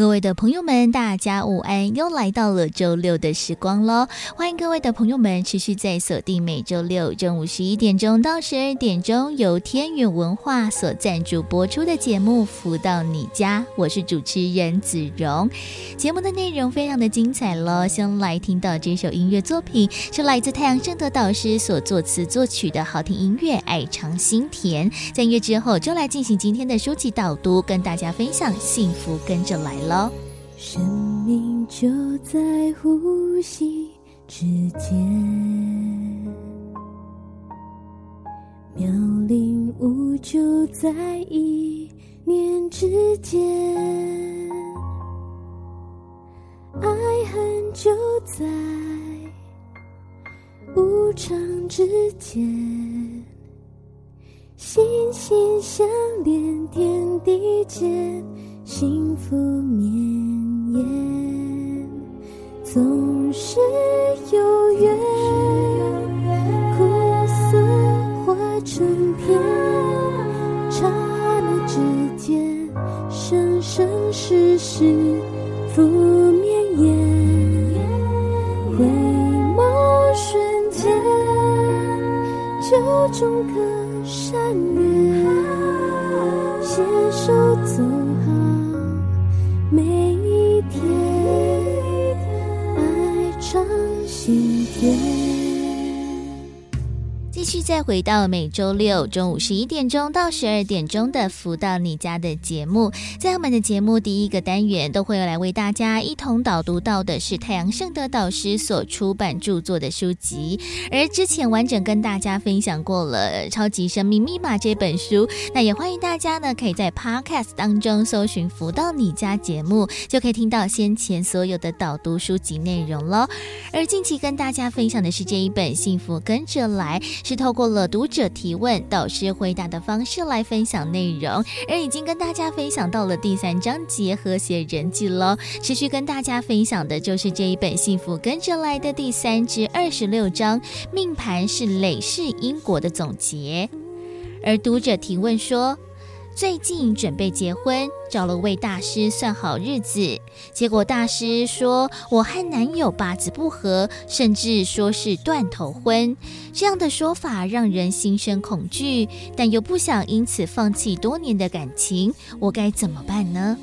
各位的朋友们，大家午安！又来到了周六的时光喽，欢迎各位的朋友们持续在锁定每周六中午十一点钟到十二点钟由天元文化所赞助播出的节目《福到你家》，我是主持人子荣。节目的内容非常的精彩喽，先来听到这首音乐作品是来自太阳盛德导师所作词作曲的好听音乐《爱常心甜》。在音乐之后，就来进行今天的书籍导读，跟大家分享幸福跟着来了。生命就在呼吸之间，妙龄无就在一念之间，爱恨就在无常之间，心心相连，天地间。幸福绵延，总是有缘。苦涩化成甜，刹那之间，生生世世福绵延。回眸瞬间，就种颗善缘，携手走再回到每周六中午十一点钟到十二点钟的“福到你家”的节目，在我们的节目第一个单元都会来为大家一同导读到的是太阳盛德导师所出版著作的书籍，而之前完整跟大家分享过了《超级生命密码》这本书，那也欢迎大家呢可以在 Podcast 当中搜寻“福到你家”节目，就可以听到先前所有的导读书籍内容喽。而近期跟大家分享的是这一本《幸福跟着来》，是。透过过了读者提问、导师回答的方式来分享内容，而已经跟大家分享到了第三章节和谐人际喽。持续跟大家分享的就是这一本《幸福跟着来的》第三至二十六章，命盘是累世因果的总结。而读者提问说。最近准备结婚，找了位大师算好日子，结果大师说我和男友八字不合，甚至说是断头婚。这样的说法让人心生恐惧，但又不想因此放弃多年的感情，我该怎么办呢？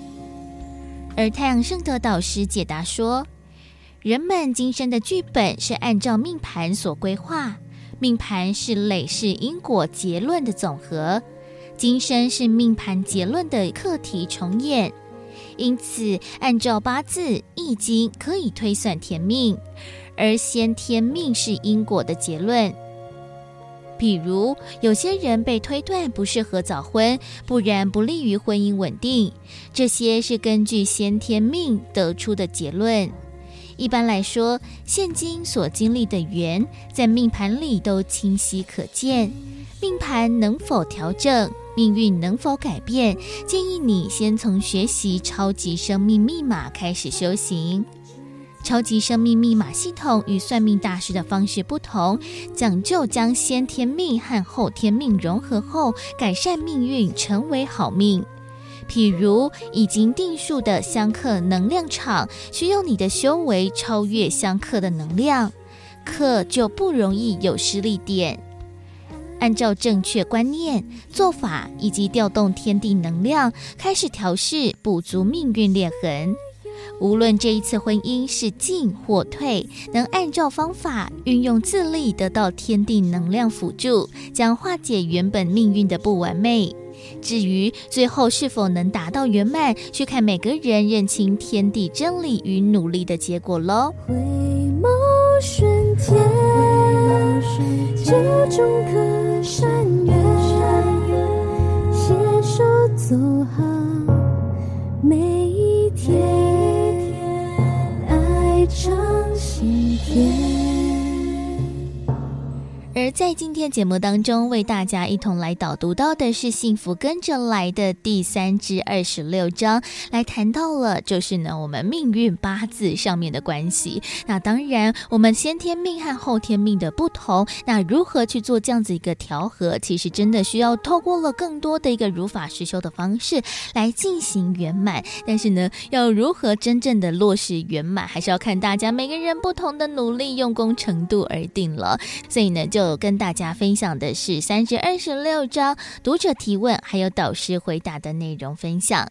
而太阳圣德导师解答说，人们今生的剧本是按照命盘所规划，命盘是累世因果结论的总和。今生是命盘结论的课题重演，因此按照八字易经可以推算天命，而先天命是因果的结论。比如有些人被推断不适合早婚，不然不利于婚姻稳定，这些是根据先天命得出的结论。一般来说，现今所经历的缘在命盘里都清晰可见，命盘能否调整？命运能否改变？建议你先从学习超级生命密码开始修行。超级生命密码系统与算命大师的方式不同，讲究将先天命和后天命融合后，改善命运，成为好命。譬如已经定数的相克能量场，需要你的修为超越相克的能量，克就不容易有失力点。按照正确观念、做法以及调动天地能量，开始调试，补足命运裂痕。无论这一次婚姻是进或退，能按照方法运用自力，得到天地能量辅助，将化解原本命运的不完美。至于最后是否能达到圆满，去看每个人认清天地真理与努力的结果喽。回眸瞬间，手中的山月，携手走好每一天，爱常心甜。而在今天节目当中，为大家一同来导读到的是《幸福跟着来的》第三至二十六章，来谈到了就是呢我们命运八字上面的关系。那当然，我们先天命和后天命的不同，那如何去做这样子一个调和，其实真的需要透过了更多的一个如法实修的方式来进行圆满。但是呢，要如何真正的落实圆满，还是要看大家每个人不同的努力用功程度而定了。所以呢，就跟大家分享的是三至二十六章读者提问还有导师回答的内容分享。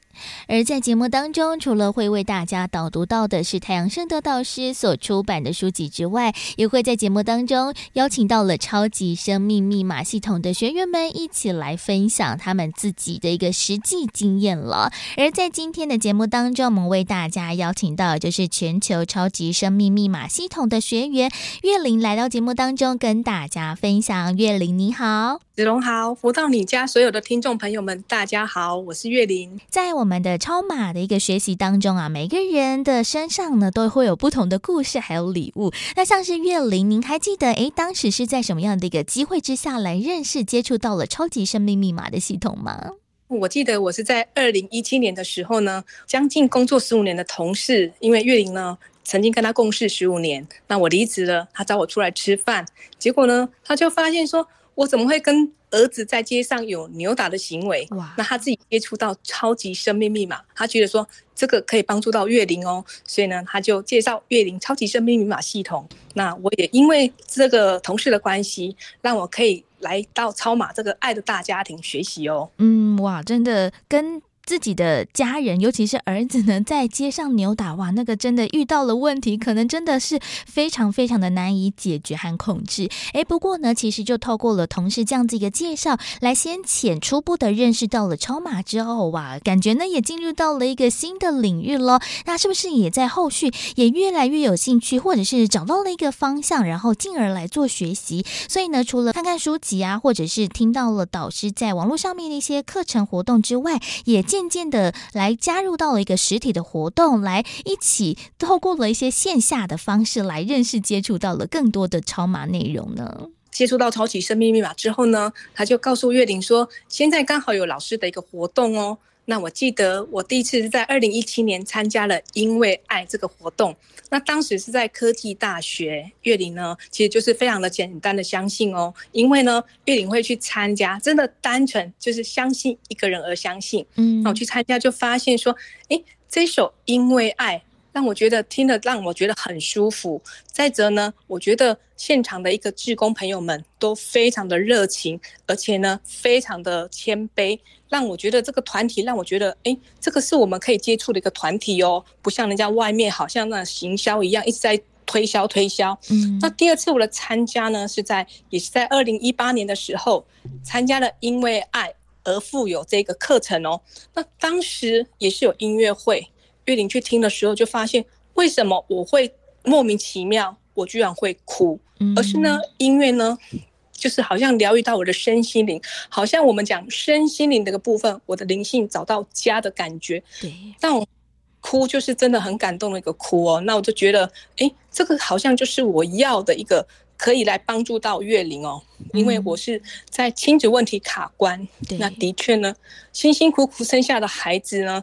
而在节目当中，除了会为大家导读到的是太阳盛德导师所出版的书籍之外，也会在节目当中邀请到了超级生命密码系统的学员们一起来分享他们自己的一个实际经验了。而在今天的节目当中，我们为大家邀请到就是全球超级生命密码系统的学员月林来到节目当中跟大家分享。月玲你好，子龙好，福到你家所有的听众朋友们，大家好，我是月玲。在我们的超马的一个学习当中啊，每个人的身上呢都会有不同的故事，还有礼物。那像是月玲，您还记得诶，当时是在什么样的一个机会之下来认识、接触到了超级生命密码的系统吗？我记得我是在二零一七年的时候呢，将近工作十五年的同事，因为月玲呢。曾经跟他共事十五年，那我离职了，他找我出来吃饭，结果呢，他就发现说，我怎么会跟儿子在街上有扭打的行为？哇！那他自己接触到超级生命密码，他觉得说这个可以帮助到月玲哦，所以呢，他就介绍月玲超级生命密码系统。那我也因为这个同事的关系，让我可以来到超马这个爱的大家庭学习哦。嗯，哇，真的跟。自己的家人，尤其是儿子呢，在街上扭打，哇，那个真的遇到了问题，可能真的是非常非常的难以解决和控制。诶，不过呢，其实就透过了同事这样子一个介绍，来先浅初步的认识到了超马之后，哇，感觉呢也进入到了一个新的领域了。那是不是也在后续也越来越有兴趣，或者是找到了一个方向，然后进而来做学习？所以呢，除了看看书籍啊，或者是听到了导师在网络上面的一些课程活动之外，也进渐渐的来加入到了一个实体的活动，来一起透过了一些线下的方式来认识、接触到了更多的超码内容呢。接触到超级生命密码之后呢，他就告诉月玲说，现在刚好有老师的一个活动哦。那我记得我第一次是在二零一七年参加了“因为爱”这个活动，那当时是在科技大学。月玲呢，其实就是非常的简单的相信哦，因为呢，月玲会去参加，真的单纯就是相信一个人而相信。嗯，那我去参加就发现说，诶，这首“因为爱”。让我觉得听了让我觉得很舒服。再者呢，我觉得现场的一个志工朋友们都非常的热情，而且呢非常的谦卑，让我觉得这个团体让我觉得，哎，这个是我们可以接触的一个团体哦，不像人家外面好像那行销一样一直在推销推销。嗯，那第二次我的参加呢是在也是在二零一八年的时候参加了因为爱而富有这个课程哦，那当时也是有音乐会。月玲去听的时候，就发现为什么我会莫名其妙，我居然会哭，而是呢，音乐呢，就是好像疗愈到我的身心灵，好像我们讲身心灵这个部分，我的灵性找到家的感觉。对，但我哭就是真的很感动的一个哭哦。那我就觉得，哎，这个好像就是我要的一个可以来帮助到月玲哦，因为我是在亲子问题卡关，那的确呢，辛辛苦苦生下的孩子呢。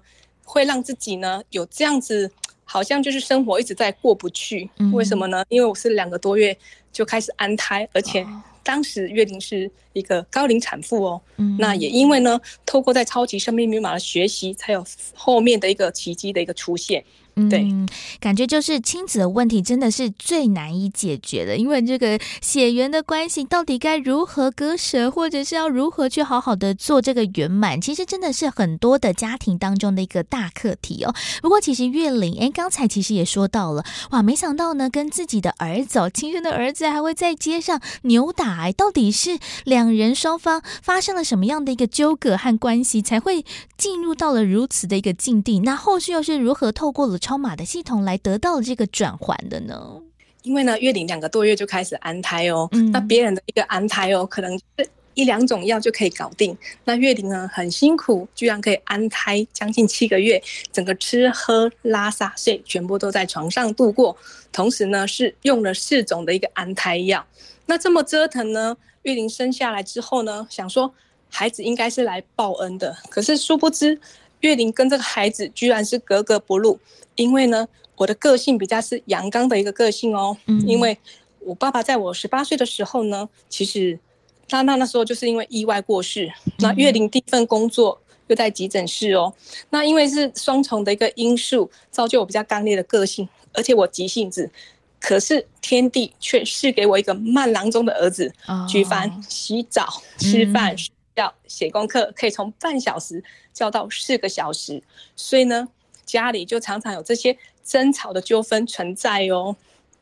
会让自己呢有这样子，好像就是生活一直在过不去。为什么呢？因为我是两个多月就开始安胎，而且当时月龄是一个高龄产妇哦。那也因为呢，透过在超级生命密码的学习，才有后面的一个奇迹的一个出现。对，嗯，感觉就是亲子的问题真的是最难以解决的，因为这个血缘的关系到底该如何割舍，或者是要如何去好好的做这个圆满，其实真的是很多的家庭当中的一个大课题哦。不过其实月玲，哎，刚才其实也说到了，哇，没想到呢，跟自己的儿子，亲生的儿子还会在街上扭打，到底是两人双方发生了什么样的一个纠葛和关系，才会进入到了如此的一个境地？那后续又是如何透过了？超码的系统来得到这个转换的呢？因为呢，月龄两个多月就开始安胎哦。嗯，那别人的一个安胎哦，可能是一两种药就可以搞定。那月龄呢很辛苦，居然可以安胎将近七个月，整个吃喝拉撒睡全部都在床上度过。同时呢是用了四种的一个安胎药。那这么折腾呢，月龄生下来之后呢，想说孩子应该是来报恩的，可是殊不知月龄跟这个孩子居然是格格不入，因为呢我的个性比较是阳刚的一个个性哦，嗯，因为。我爸爸在我十八岁的时候呢，其实他那那时候就是因为意外过世。那月龄第一份工作又在急诊室哦。那因为是双重的一个因素，造就我比较刚烈的个性，而且我急性子。可是天地却是给我一个慢郎中的儿子，举凡洗澡、吃饭、睡觉、写功课，可以从半小时教到四个小时。所以呢，家里就常常有这些争吵的纠纷存在哦。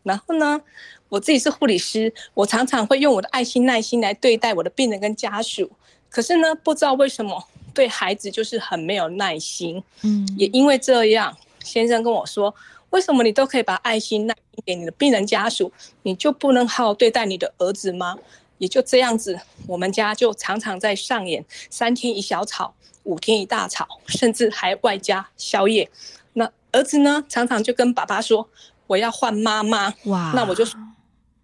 然后呢，我自己是护理师，我常常会用我的爱心耐心来对待我的病人跟家属。可是呢，不知道为什么对孩子就是很没有耐心。嗯，也因为这样，先生跟我说：“为什么你都可以把爱心耐心给你的病人家属，你就不能好好对待你的儿子吗？”也就这样子，我们家就常常在上演三天一小吵，五天一大吵，甚至还外加宵夜。那儿子呢，常常就跟爸爸说：“我要换妈妈。”哇，那我就说。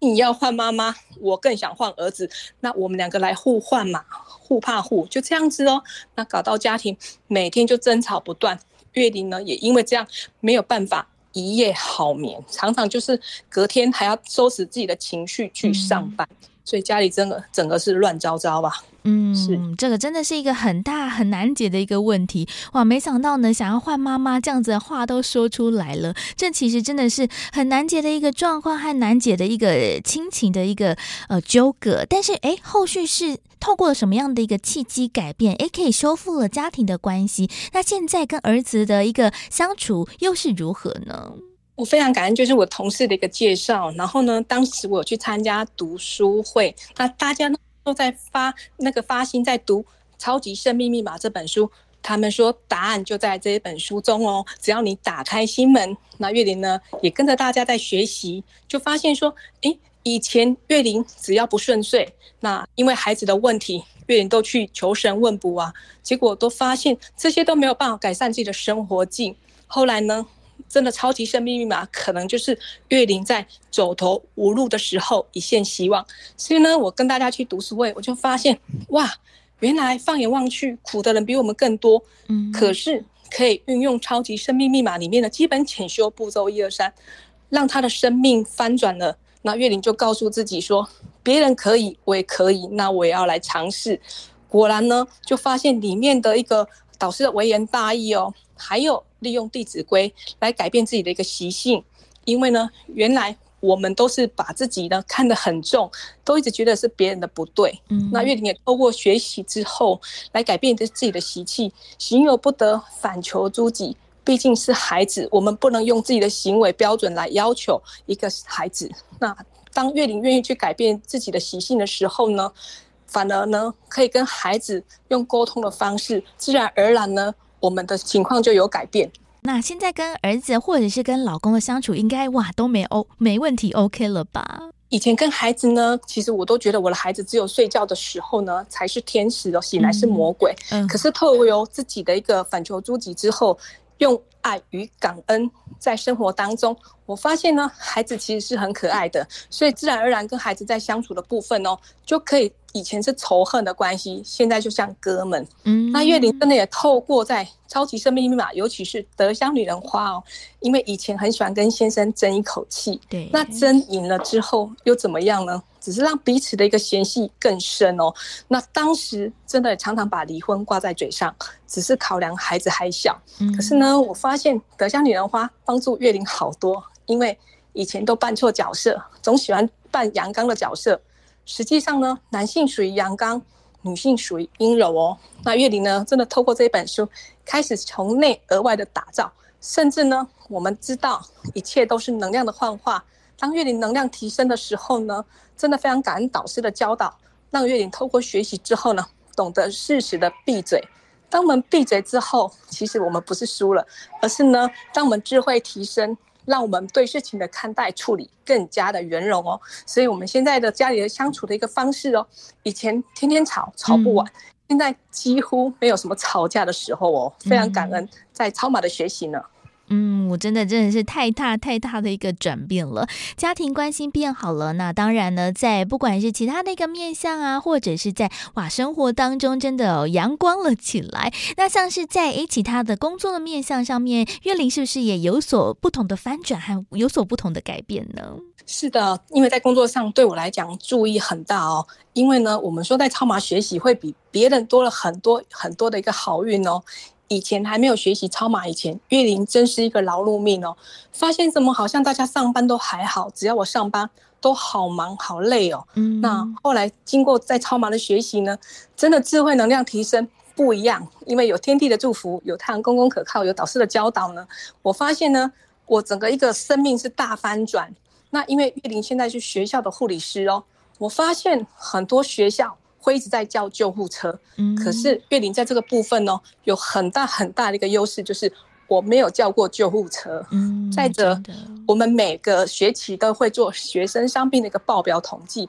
你要换妈妈，我更想换儿子，那我们两个来互换嘛，互怕互，就这样子哦。那搞到家庭每天就争吵不断，月龄呢也因为这样没有办法一夜好眠，常常就是隔天还要收拾自己的情绪去上班。嗯所以家里真的整个是乱糟糟吧？嗯，是这个真的是一个很大很难解的一个问题哇！没想到呢，想要换妈妈这样子的话都说出来了，这其实真的是很难解的一个状况，和难解的一个亲情的一个呃纠葛。但是哎，后续是透过什么样的一个契机改变？哎，可以修复了家庭的关系。那现在跟儿子的一个相处又是如何呢？我非常感恩，就是我同事的一个介绍。然后呢，当时我去参加读书会，那大家都在发那个发心在读《超级生命密码》这本书。他们说答案就在这一本书中哦，只要你打开心门。那月龄呢，也跟着大家在学习，就发现说，诶，以前月龄只要不顺遂，那因为孩子的问题，月龄都去求神问卜啊，结果都发现这些都没有办法改善自己的生活境。后来呢，真的超级生命密码，可能就是月龄在走投无路的时候一线希望。所以呢，我跟大家去读书会，我就发现，哇，原来放眼望去，苦的人比我们更多。嗯，可是可以运用超级生命密码里面的基本潜修步骤一二三，让他的生命翻转了。那月玲就告诉自己说，别人可以，我也可以，那我也要来尝试。果然呢，就发现里面的一个导师的微言大义哦，还有。利用《弟子规》来改变自己的一个习性，因为呢，原来我们都是把自己呢看得很重，都一直觉得是别人的不对。嗯，那月玲也透过学习之后，来改变自己的习气，行有不得，反求诸己。毕竟是孩子，我们不能用自己的行为标准来要求一个孩子。那当月玲愿意去改变自己的习性的时候呢，反而呢，可以跟孩子用沟通的方式，自然而然呢。我们的情况就有改变。那现在跟儿子或者是跟老公的相处，应该哇都没 O 没问题，OK 了吧？以前跟孩子呢，其实我都觉得我的孩子只有睡觉的时候呢才是天使哦，醒来是魔鬼。嗯，可是透过自己的一个反求诸己之后，用爱与感恩在生活当中，我发现呢，孩子其实是很可爱的，所以自然而然跟孩子在相处的部分哦，就可以。以前是仇恨的关系，现在就像哥们。嗯，那月玲真的也透过在超级生命密码，尤其是德香女人花哦，因为以前很喜欢跟先生争一口气。对，那争赢了之后又怎么样呢？只是让彼此的一个嫌隙更深哦。那当时真的常常把离婚挂在嘴上，只是考量孩子还小。嗯，可是呢，我发现德香女人花帮助月玲好多，因为以前都扮错角色，总喜欢扮阳刚的角色。实际上呢，男性属于阳刚，女性属于阴柔哦。那月龄呢，真的透过这本书，开始从内而外的打造，甚至呢，我们知道一切都是能量的幻化。当月龄能量提升的时候呢，真的非常感恩导师的教导，让月龄透过学习之后呢，懂得适时的闭嘴。当我们闭嘴之后，其实我们不是输了，而是呢，当我们智慧提升。让我们对事情的看待处理更加的圆融哦。所以我们现在的家里的相处的一个方式哦，以前天天吵吵不完，嗯、现在几乎没有什么吵架的时候哦，非常感恩在超马的学习呢。嗯，嗯我真的真的是太大太大的一个转变了，家庭关系变好了。那当然呢，在不管是其他的一个面相啊，或者是在哇生活当中，真的阳光了起来。那像是在诶其他的工作的面相上面，月玲是不是也有所不同的翻转，还有所不同的改变呢？是的，因为在工作上对我来讲注意很大哦。因为呢，我们说在超马学习会比别人多了很多很多的一个好运哦。以前还没有学习超马以前，月玲真是一个劳碌命哦。发现怎么好像大家上班都还好，只要我上班都好忙好累哦。嗯，那后来经过在超马的学习呢，真的智慧能量提升不一样，因为有天地的祝福，有太阳公公可靠，有导师的教导呢。我发现呢，我整个一个生命是大翻转。那因为月玲现在是学校的护理师哦，我发现很多学校。会一直在叫救护车，嗯，可是月林在这个部分呢，有很大很大的一个优势，就是我没有叫过救护车。嗯，再者，我们每个学期都会做学生伤病的一个报表统计，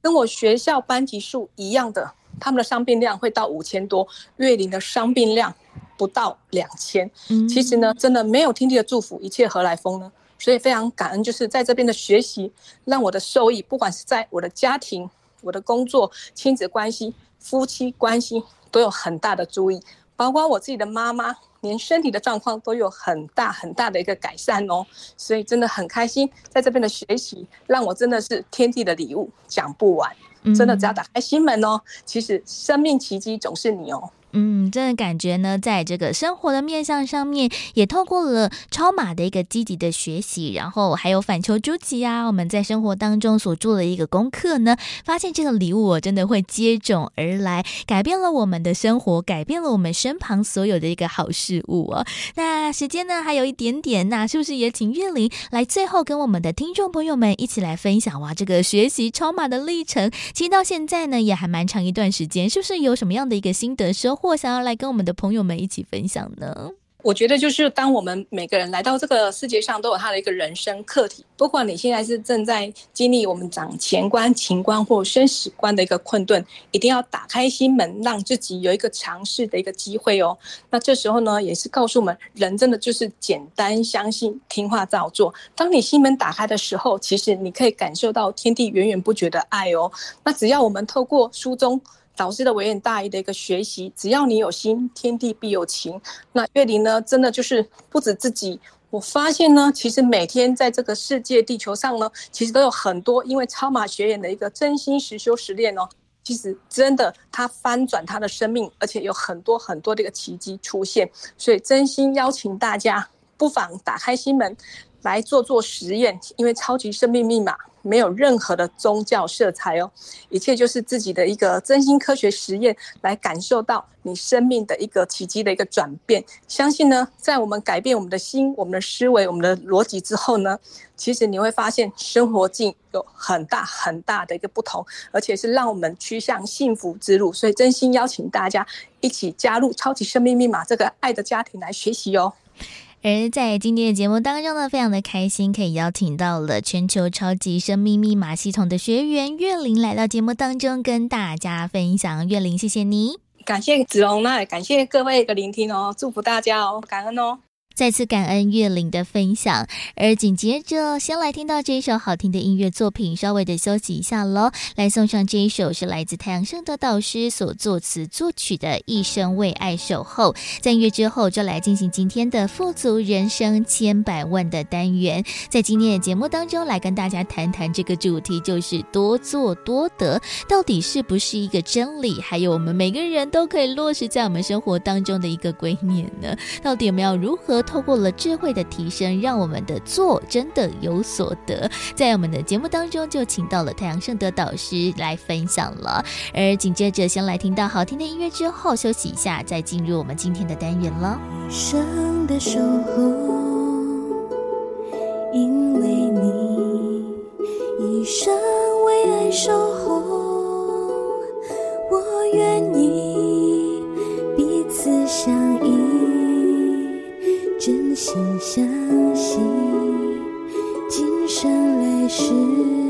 跟我学校班级数一样的，他们的伤病量会到五千多，月林的伤病量不到两千。嗯，其实呢，真的没有天地的祝福，一切何来风呢？所以非常感恩，就是在这边的学习，让我的受益，不管是在我的家庭。我的工作、亲子关系、夫妻关系都有很大的注意，包括我自己的妈妈，连身体的状况都有很大很大的一个改善哦，所以真的很开心，在这边的学习让我真的是天地的礼物，讲不完，真的只要打开心门哦，其实生命奇迹总是你哦。嗯，真的感觉呢，在这个生活的面向上面，也透过了超码的一个积极的学习，然后还有反求诸己啊，我们在生活当中所做的一个功课呢，发现这个礼物我真的会接踵而来，改变了我们的生活，改变了我们身旁所有的一个好事物哦。那时间呢还有一点点，那是不是也请月玲来最后跟我们的听众朋友们一起来分享哇？这个学习超码的历程，其实到现在呢也还蛮长一段时间，是不是有什么样的一个心得收或想要来跟我们的朋友们一起分享呢？我觉得就是当我们每个人来到这个世界上，都有他的一个人生课题。不管你现在是正在经历我们讲钱关、情关或生死关的一个困顿，一定要打开心门，让自己有一个尝试的一个机会哦。那这时候呢，也是告诉我们，人真的就是简单相信、听话照做。当你心门打开的时候，其实你可以感受到天地源源不绝的爱哦。那只要我们透过书中。导师的微言大义的一个学习，只要你有心，天地必有情。那月玲呢，真的就是不止自己。我发现呢，其实每天在这个世界地球上呢，其实都有很多因为超马学员的一个真心实修实练哦，其实真的他翻转他的生命，而且有很多很多的一个奇迹出现。所以真心邀请大家，不妨打开心门来做做实验，因为超级生命密码。没有任何的宗教色彩哦，一切就是自己的一个真心科学实验，来感受到你生命的一个奇迹的一个转变。相信呢，在我们改变我们的心、我们的思维、我们的逻辑之后呢，其实你会发现生活境有很大很大的一个不同，而且是让我们趋向幸福之路。所以，真心邀请大家一起加入超级生命密码这个爱的家庭来学习哦。而在今天的节目当中呢，非常的开心，可以邀请到了全球超级生命密码系统的学员岳林来到节目当中，跟大家分享。岳林，谢谢你，感谢子龙，那也感谢各位的聆听哦，祝福大家哦，感恩哦。再次感恩月玲的分享，而紧接着先来听到这一首好听的音乐作品，稍微的休息一下喽。来送上这一首是来自太阳盛德导师所作词作曲的《一生为爱守候》。在音乐之后，就来进行今天的富足人生千百万的单元。在今天的节目当中，来跟大家谈谈这个主题，就是多做多得，到底是不是一个真理？还有我们每个人都可以落实在我们生活当中的一个观念呢？到底我们要如何？透过了智慧的提升，让我们的做真的有所得。在我们的节目当中，就请到了太阳盛德导师来分享了。而紧接着，先来听到好听的音乐之后，休息一下，再进入我们今天的单元了。一生的守候，因为你，一生为爱守候，我愿意彼此相依。真心相惜今生来世。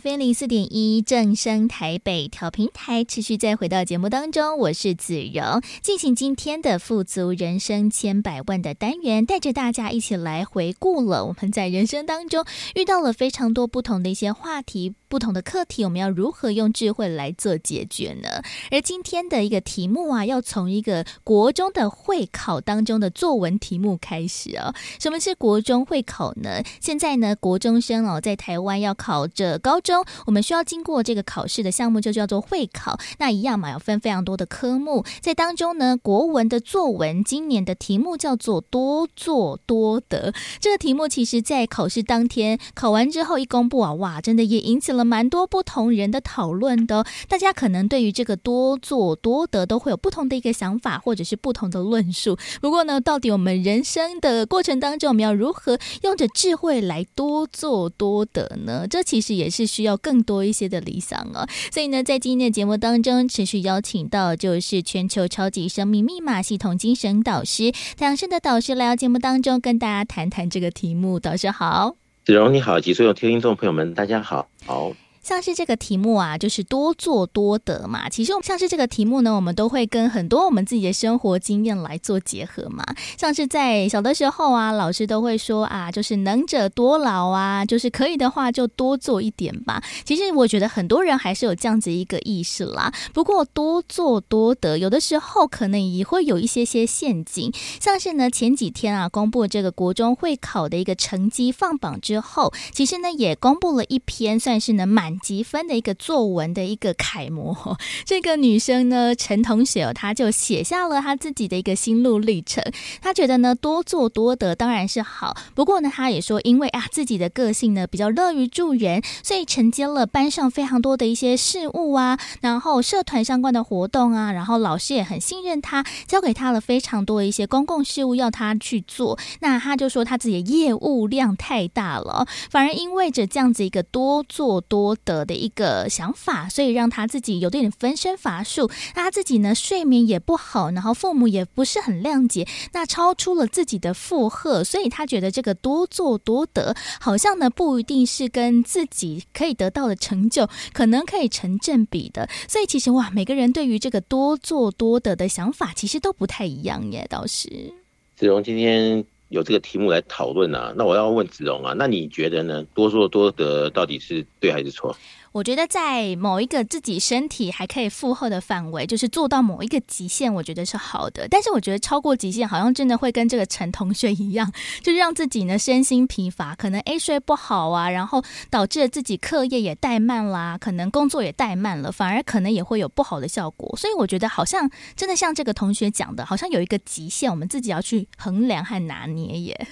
FM 零四点一正声台北调平台，持续再回到节目当中，我是子荣，进行今天的富足人生千百万的单元，带着大家一起来回顾了我们在人生当中遇到了非常多不同的一些话题。不同的课题，我们要如何用智慧来做解决呢？而今天的一个题目啊，要从一个国中的会考当中的作文题目开始哦。什么是国中会考呢？现在呢，国中生哦，在台湾要考着高中，我们需要经过这个考试的项目就叫做会考。那一样嘛，要分非常多的科目，在当中呢，国文的作文今年的题目叫做多做多得。这个题目其实在考试当天考完之后一公布啊，哇，真的也引起了。了蛮多不同人的讨论的，大家可能对于这个多做多得都会有不同的一个想法，或者是不同的论述。不过呢，到底我们人生的过程当中，我们要如何用着智慧来多做多得呢？这其实也是需要更多一些的理想哦。所以呢，在今天的节目当中，持续邀请到就是全球超级生命密码系统精神导师太阳盛德导师来到节目当中，跟大家谈谈这个题目。导师好。子荣你好，及所有听众朋友们，大家，好。像是这个题目啊，就是多做多得嘛。其实我们像是这个题目呢，我们都会跟很多我们自己的生活经验来做结合嘛。像是在小的时候啊，老师都会说啊，就是能者多劳啊，就是可以的话就多做一点吧。其实我觉得很多人还是有这样子一个意识啦。不过多做多得，有的时候可能也会有一些些陷阱。像是呢，前几天啊，公布这个国中会考的一个成绩放榜之后，其实呢也公布了一篇算是呢满。积分的一个作文的一个楷模，这个女生呢，陈同学，她就写下了她自己的一个心路历程。她觉得呢，多做多得当然是好，不过呢，她也说，因为啊，自己的个性呢比较乐于助人，所以承接了班上非常多的一些事务啊，然后社团相关的活动啊，然后老师也很信任她，交给她了非常多的一些公共事务要她去做。那她就说，她自己的业务量太大了，反而因为着这样子一个多做多得的一个想法，所以让他自己有点分身乏术。他自己呢，睡眠也不好，然后父母也不是很谅解，那超出了自己的负荷，所以他觉得这个多做多得，好像呢不一定是跟自己可以得到的成就，可能可以成正比的。所以其实哇，每个人对于这个多做多得的想法，其实都不太一样耶。倒是子荣今天。有这个题目来讨论啊，那我要问子龙啊，那你觉得呢？多做多得到底是对还是错？我觉得在某一个自己身体还可以负荷的范围，就是做到某一个极限，我觉得是好的。但是我觉得超过极限，好像真的会跟这个陈同学一样，就是让自己呢身心疲乏，可能 A 睡不好啊，然后导致了自己课业也怠慢啦，可能工作也怠慢了，反而可能也会有不好的效果。所以我觉得好像真的像这个同学讲的，好像有一个极限，我们自己要去衡量和拿捏耶。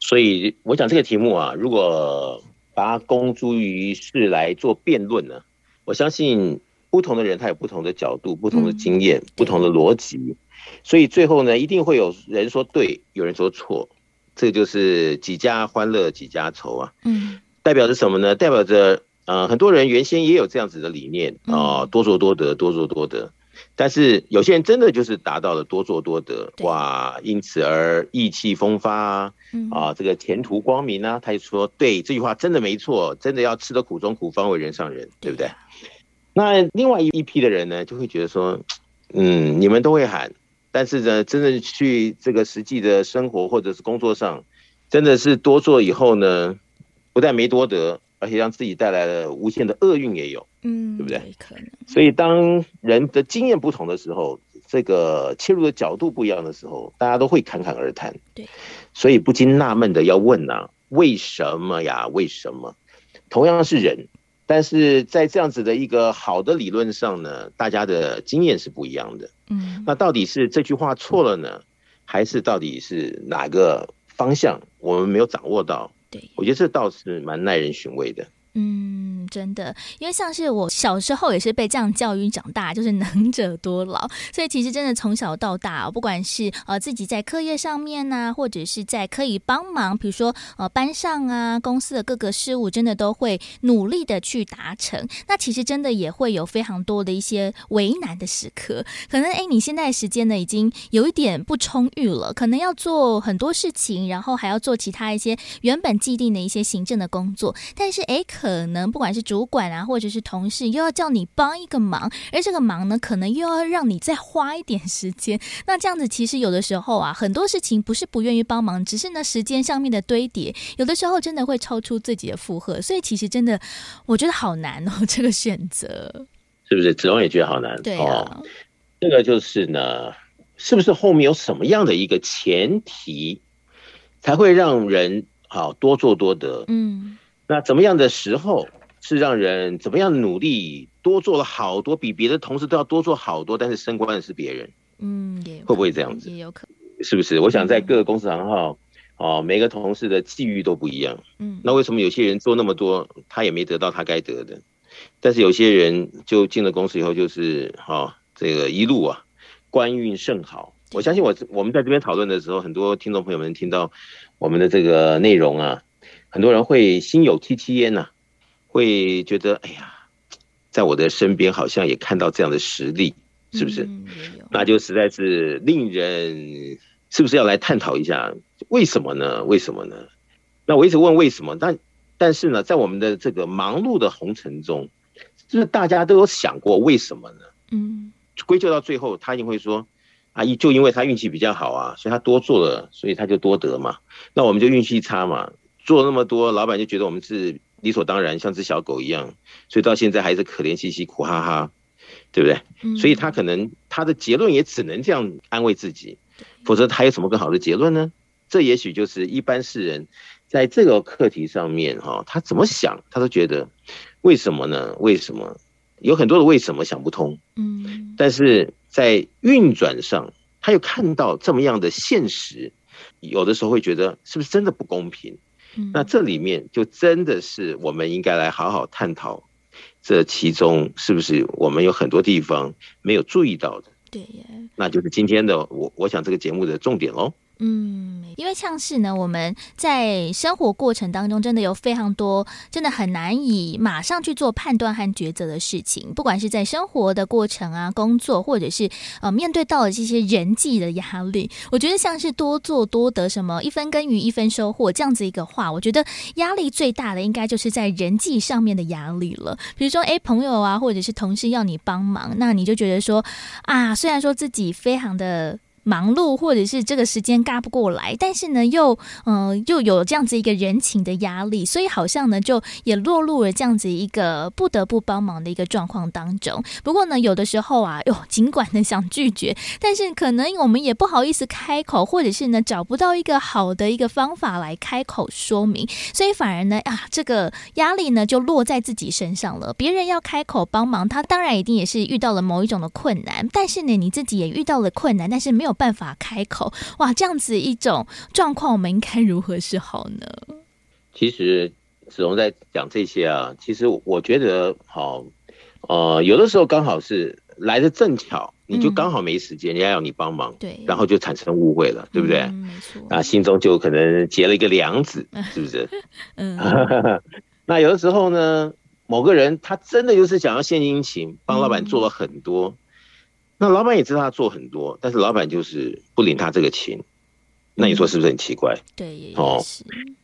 所以我讲这个题目啊，如果。把它公诸于世来做辩论呢？我相信不同的人他有不同的角度、不同的经验、嗯、不同的逻辑，所以最后呢，一定会有人说对，有人说错，这就是几家欢乐几家愁啊。嗯，代表着什么呢？代表着呃，很多人原先也有这样子的理念啊、呃，多做多得，多做多得。但是有些人真的就是达到了多做多得，哇，因此而意气风发啊，啊，这个前途光明啊，他就说，对，这句话真的没错，真的要吃得苦中苦，方为人上人，对不对？那另外一批的人呢，就会觉得说，嗯，你们都会喊，但是呢，真的去这个实际的生活或者是工作上，真的是多做以后呢，不但没多得。而且让自己带来了无限的厄运也有，嗯，对不对？可能。所以当人的经验不同的时候，这个切入的角度不一样的时候，大家都会侃侃而谈。对，所以不禁纳闷的要问啊，为什么呀？为什么？同样是人，但是在这样子的一个好的理论上呢，大家的经验是不一样的。嗯，那到底是这句话错了呢，还是到底是哪个方向我们没有掌握到？我觉得这倒是蛮耐人寻味的。嗯，真的，因为像是我小时候也是被这样教育长大，就是能者多劳，所以其实真的从小到大，不管是呃自己在课业上面呐、啊，或者是在可以帮忙，比如说呃班上啊，公司的各个事务，真的都会努力的去达成。那其实真的也会有非常多的一些为难的时刻，可能哎，你现在时间呢已经有一点不充裕了，可能要做很多事情，然后还要做其他一些原本既定的一些行政的工作，但是哎可。可能不管是主管啊，或者是同事，又要叫你帮一个忙，而这个忙呢，可能又要让你再花一点时间。那这样子，其实有的时候啊，很多事情不是不愿意帮忙，只是呢时间上面的堆叠，有的时候真的会超出自己的负荷。所以其实真的，我觉得好难哦，这个选择是不是？子龙也觉得好难。对啊，哦，这个就是呢，是不是后面有什么样的一个前提，才会让人好多做多得？嗯。那怎么样的时候是让人怎么样努力多做了好多，比别的同事都要多做好多，但是升官的是别人，嗯，会不会这样子？也有可能，是不是？我想在各个公司行号，哦，每个同事的际遇都不一样，嗯，那为什么有些人做那么多，他也没得到他该得的，但是有些人就进了公司以后，就是哦，这个一路啊，官运甚好。我相信我我们在这边讨论的时候，很多听众朋友们听到我们的这个内容啊。很多人会心有戚戚焉呐，会觉得哎呀，在我的身边好像也看到这样的实例，是不是？嗯、那就实在是令人，是不是要来探讨一下为什么呢？为什么呢？那我一直问为什么，但但是呢，在我们的这个忙碌的红尘中，就是大家都有想过为什么呢？嗯，归咎到最后，他一定会说，啊，就因为他运气比较好啊，所以他多做了，所以他就多得嘛。那我们就运气差嘛。做了那么多，老板就觉得我们是理所当然，像只小狗一样，所以到现在还是可怜兮兮、苦哈哈，对不对？嗯、所以他可能他的结论也只能这样安慰自己，否则他有什么更好的结论呢？这也许就是一般世人在这个课题上面哈，他怎么想，他都觉得为什么呢？为什么？有很多的为什么想不通。嗯，但是在运转上，他又看到这么样的现实，有的时候会觉得是不是真的不公平？那这里面就真的是我们应该来好好探讨，这其中是不是我们有很多地方没有注意到的？对呀，那就是今天的我，我想这个节目的重点喽。嗯，因为像是呢，我们在生活过程当中，真的有非常多，真的很难以马上去做判断和抉择的事情。不管是在生活的过程啊，工作，或者是呃面对到了这些人际的压力，我觉得像是多做多得，什么一分耕耘一分收获这样子一个话，我觉得压力最大的应该就是在人际上面的压力了。比如说，诶，朋友啊，或者是同事要你帮忙，那你就觉得说啊，虽然说自己非常的。忙碌，或者是这个时间赶不过来，但是呢，又嗯、又有这样子一个人情的压力，所以好像呢，就也落入了这样子一个不得不帮忙的一个状况当中。不过呢，有的时候啊，哟，尽管呢想拒绝，但是可能我们也不好意思开口，或者是呢找不到一个好的一个方法来开口说明，所以反而呢啊，这个压力呢就落在自己身上了。别人要开口帮忙，他当然一定也是遇到了某一种的困难，但是呢，你自己也遇到了困难，但是没有。办法开口哇，这样子一种状况，我们应该如何是好呢？其实子龙在讲这些啊，其实我觉得好，呃，有的时候刚好是来的正巧，你就刚好没时间，人家要你帮忙，对，然后就产生误会了，对不对？嗯，没错，那心中就可能结了一个梁子，是不是？嗯，那有的时候呢，某个人他真的就是想要献殷勤，帮老板做了很多。嗯那老板也知道他做很多，但是老板就是不领他这个情，那你说是不是很奇怪？嗯、对，哦，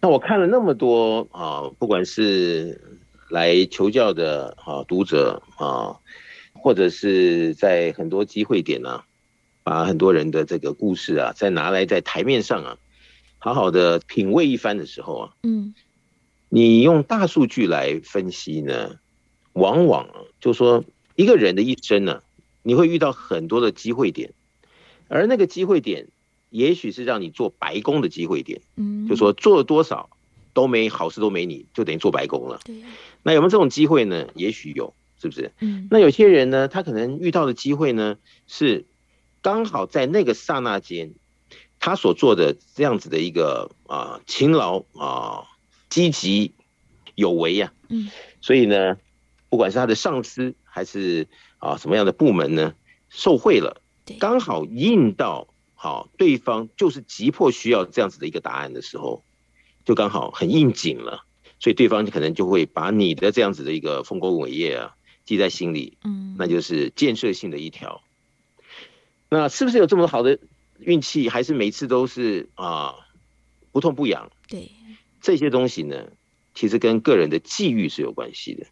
那我看了那么多啊，不管是来求教的啊读者啊，或者是在很多机会点啊，把很多人的这个故事啊，再拿来在台面上啊，好好的品味一番的时候啊，嗯，你用大数据来分析呢，往往就说一个人的一生呢，你会遇到很多的机会点，而那个机会点，也许是让你做白工的机会点。嗯，就说做了多少都没好事都没你，就等于做白工了。对。那有没有这种机会呢？也许有，是不是？嗯。那有些人呢，他可能遇到的机会呢，是刚好在那个刹那间，他所做的这样子的一个啊勤劳啊积极有为呀。嗯。所以呢，不管是他的上司还是啊什么样的部门呢，受贿了，刚好应到好对方就是急迫需要这样子的一个答案的时候，就刚好很应景了。所以对方可能就会把你的这样子的一个丰功伟业啊记在心里，嗯，那就是建设性的一条。那是不是有这么好的运气，还是每次都是啊不痛不痒？对，这些东西呢，其实跟个人的际遇是有关系的。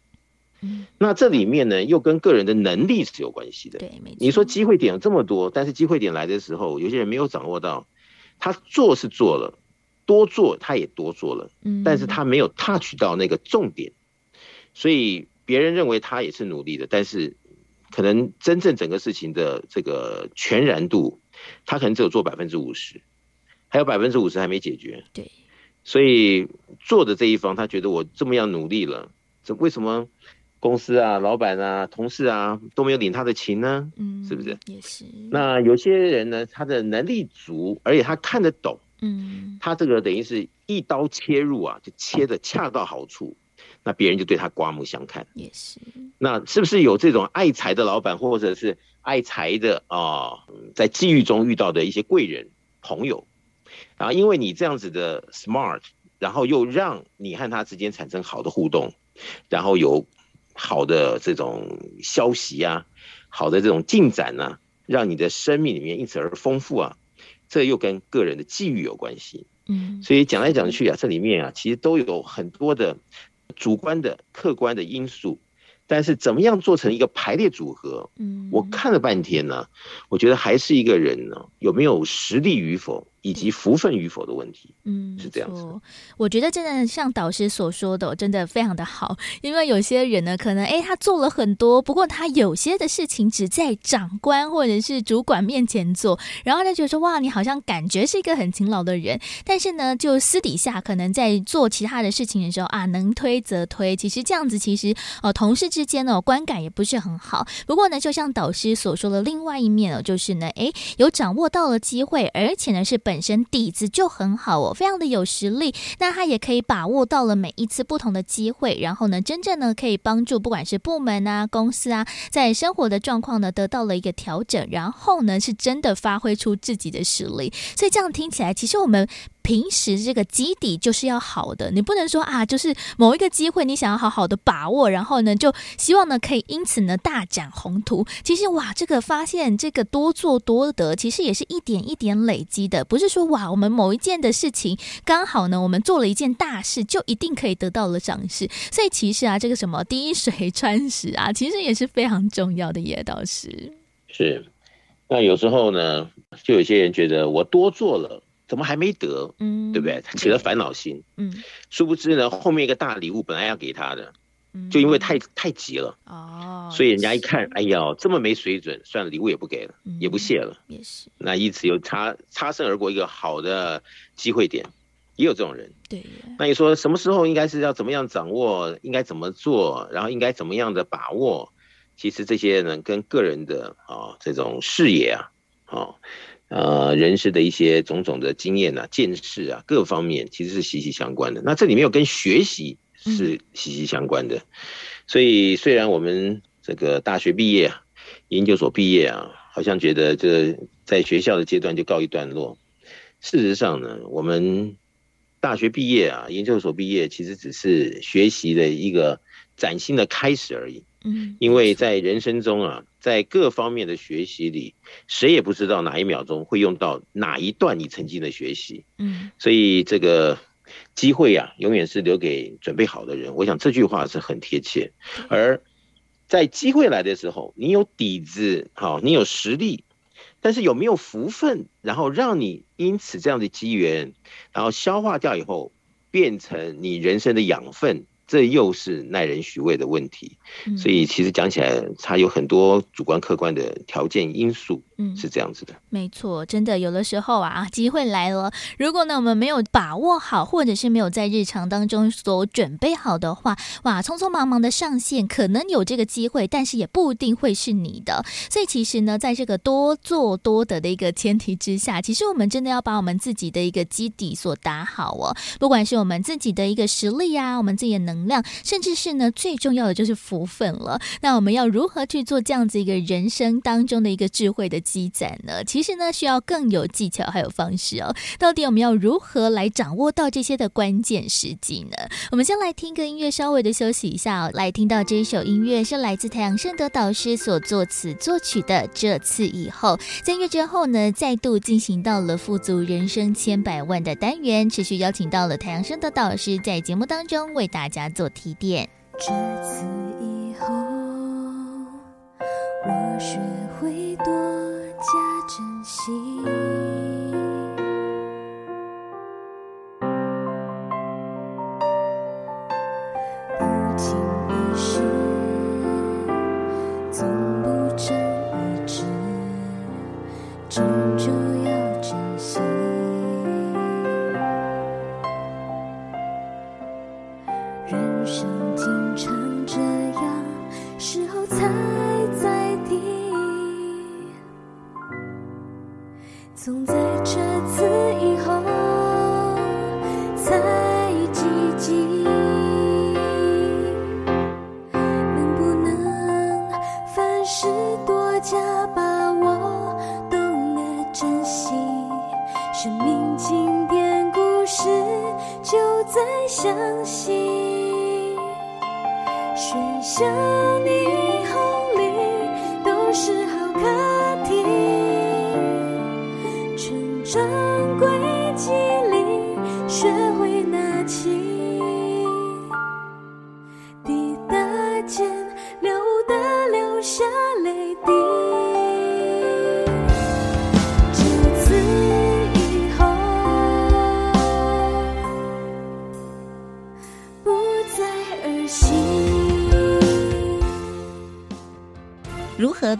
嗯，那这里面呢，又跟个人的能力是有关系的。对，没错。你说机会点有这么多，但是机会点来的时候，有些人没有掌握到，他做是做了。多做他也多做了，但是他没有 touch 到那个重点，所以别人认为他也是努力的，但是可能真正整个事情的这个全然度，他可能只有做百分之五十，还有百分之五十还没解决。对，所以做的这一方他觉得我这么样努力了，这为什么公司啊、老板啊、同事啊都没有领他的情呢？嗯，是不是？也是。那有些人呢，他的能力足，而且他看得懂。嗯，他这个等于是一刀切入啊，就切的恰到好处，那别人就对他刮目相看。也是，那是不是有这种爱财的老板，或者是爱财的啊，在际遇中遇到的一些贵人朋友，然后因为你这样子的 smart，然后又让你和他之间产生好的互动，然后有好的这种消息啊，好的这种进展呢、啊，让你的生命里面因此而丰富啊。这又跟个人的际遇有关系，嗯，所以讲来讲去啊，这里面啊，其实都有很多的主观的、客观的因素。但是怎么样做成一个排列组合？嗯，我看了半天呢，我觉得还是一个人呢，有没有实力与否，以及福分与否的问题。嗯，是这样子。我觉得真的像导师所说的，真的非常的好。因为有些人呢，可能哎，他做了很多，不过他有些的事情只在长官或者是主管面前做，然后他觉得说哇，你好像感觉是一个很勤劳的人，但是呢，就私底下可能在做其他的事情的时候啊，能推则推。其实这样子，其实哦，同事之之间呢，观感也不是很好。不过呢，就像导师所说的另外一面哦，就是呢，哎，有掌握到了机会，而且呢是本本身底子就很好哦，非常的有实力。那他也可以把握到了每一次不同的机会，然后呢，真正呢可以帮助不管是部门啊、公司啊，在生活的状况呢得到了一个调整，然后呢是真的发挥出自己的实力。所以这样听起来，其实我们。平时这个基底就是要好的，你不能说啊，就是某一个机会你想要好好的把握，然后呢就希望呢可以因此呢大展宏图。其实哇，这个发现这个多做多得，其实也是一点一点累积的，不是说哇我们某一件的事情刚好呢我们做了一件大事就一定可以得到了赏识。所以其实啊这个什么滴水穿石啊，其实也是非常重要的耶，倒是。是，那有时候呢，就有些人觉得我多做了。怎么还没得？嗯，对不对？他起了烦恼心。嗯，殊不知呢，后面一个大礼物本来要给他的，就因为太太急了。哦，所以人家一看，哎呀，这么没水准，算了，礼物也不给了，也不谢了。也是。那因此又擦擦身而过一个好的机会点，也有这种人。对。那你说什么时候应该是要怎么样掌握？应该怎么做？然后应该怎么样的把握？其实这些呢，跟个人的啊这种视野啊，啊。呃，人事的一些种种的经验啊、见识啊，各方面其实是息息相关的。那这里面又跟学习是息息相关的。嗯、所以，虽然我们这个大学毕业啊、研究所毕业啊，好像觉得这在学校的阶段就告一段落。事实上呢，我们大学毕业啊、研究所毕业，其实只是学习的一个崭新的开始而已。嗯，因为在人生中啊，在各方面的学习里，谁也不知道哪一秒钟会用到哪一段你曾经的学习。嗯，所以这个机会啊，永远是留给准备好的人。我想这句话是很贴切。而在机会来的时候，你有底子，好，你有实力，但是有没有福分，然后让你因此这样的机缘，然后消化掉以后，变成你人生的养分。这又是耐人寻味的问题，所以其实讲起来，它有很多主观客观的条件因素，嗯，是这样子的。没错，真的有的时候啊，机会来了，如果呢我们没有把握好，或者是没有在日常当中所准备好的话，哇，匆匆忙忙的上线，可能有这个机会，但是也不一定会是你的。所以其实呢，在这个多做多得的一个前提之下，其实我们真的要把我们自己的一个基底所打好哦，不管是我们自己的一个实力啊，我们自己的能。量，甚至是呢，最重要的就是福分了。那我们要如何去做这样子一个人生当中的一个智慧的积攒呢？其实呢，需要更有技巧还有方式哦。到底我们要如何来掌握到这些的关键时机呢？我们先来听个音乐，稍微的休息一下哦。来听到这一首音乐是来自太阳盛德导师所作词作曲的《这次以后》。在音乐之后呢，再度进行到了富足人生千百万的单元，持续邀请到了太阳盛德导师在节目当中为大家。做提点。这次以后，我学会多加珍惜。不经一事，总不成一智，终究要珍惜。ocean